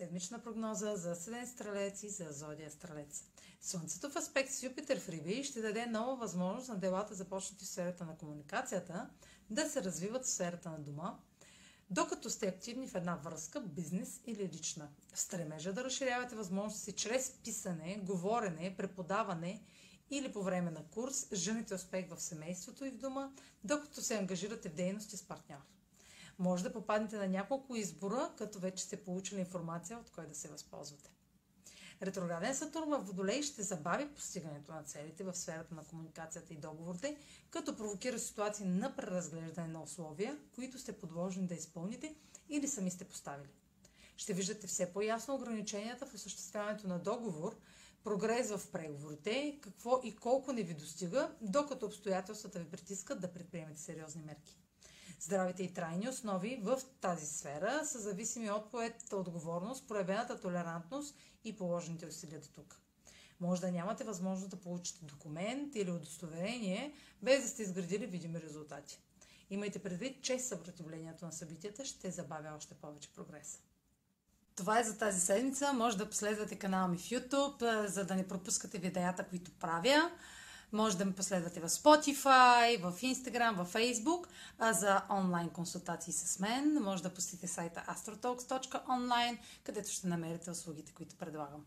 Седмична прогноза за Седен Стрелец и за Зодия Стрелец. Слънцето в аспект с Юпитер в Риби ще даде нова възможност на делата, започнати в сферата на комуникацията, да се развиват в сферата на дома, докато сте активни в една връзка, бизнес или лична. В стремежа да разширявате възможности чрез писане, говорене, преподаване или по време на курс, жените успех в семейството и в дома, докато се ангажирате в дейности с партньор. Може да попаднете на няколко избора, като вече сте получили информация от кой да се възползвате. Ретрограден Сатурн в Водолей ще забави постигането на целите в сферата на комуникацията и договорите, като провокира ситуации на преразглеждане на условия, които сте подложени да изпълните или сами сте поставили. Ще виждате все по-ясно ограниченията в осъществяването на договор, прогрес в преговорите, какво и колко не ви достига, докато обстоятелствата ви притискат да предприемете сериозни мерки. Здравите и трайни основи в тази сфера са зависими от поетата отговорност, проявената толерантност и положените усилия до тук. Може да нямате възможност да получите документ или удостоверение, без да сте изградили видими резултати. Имайте предвид, че съпротивлението на събитията ще забавя още повече прогреса. Това е за тази седмица. Може да последвате канала ми в YouTube, за да не пропускате видеята, които правя. Може да ме последвате в Spotify, в Instagram, в Facebook. А за онлайн консултации с мен може да посетите сайта astrotalks.online, където ще намерите услугите, които предлагам.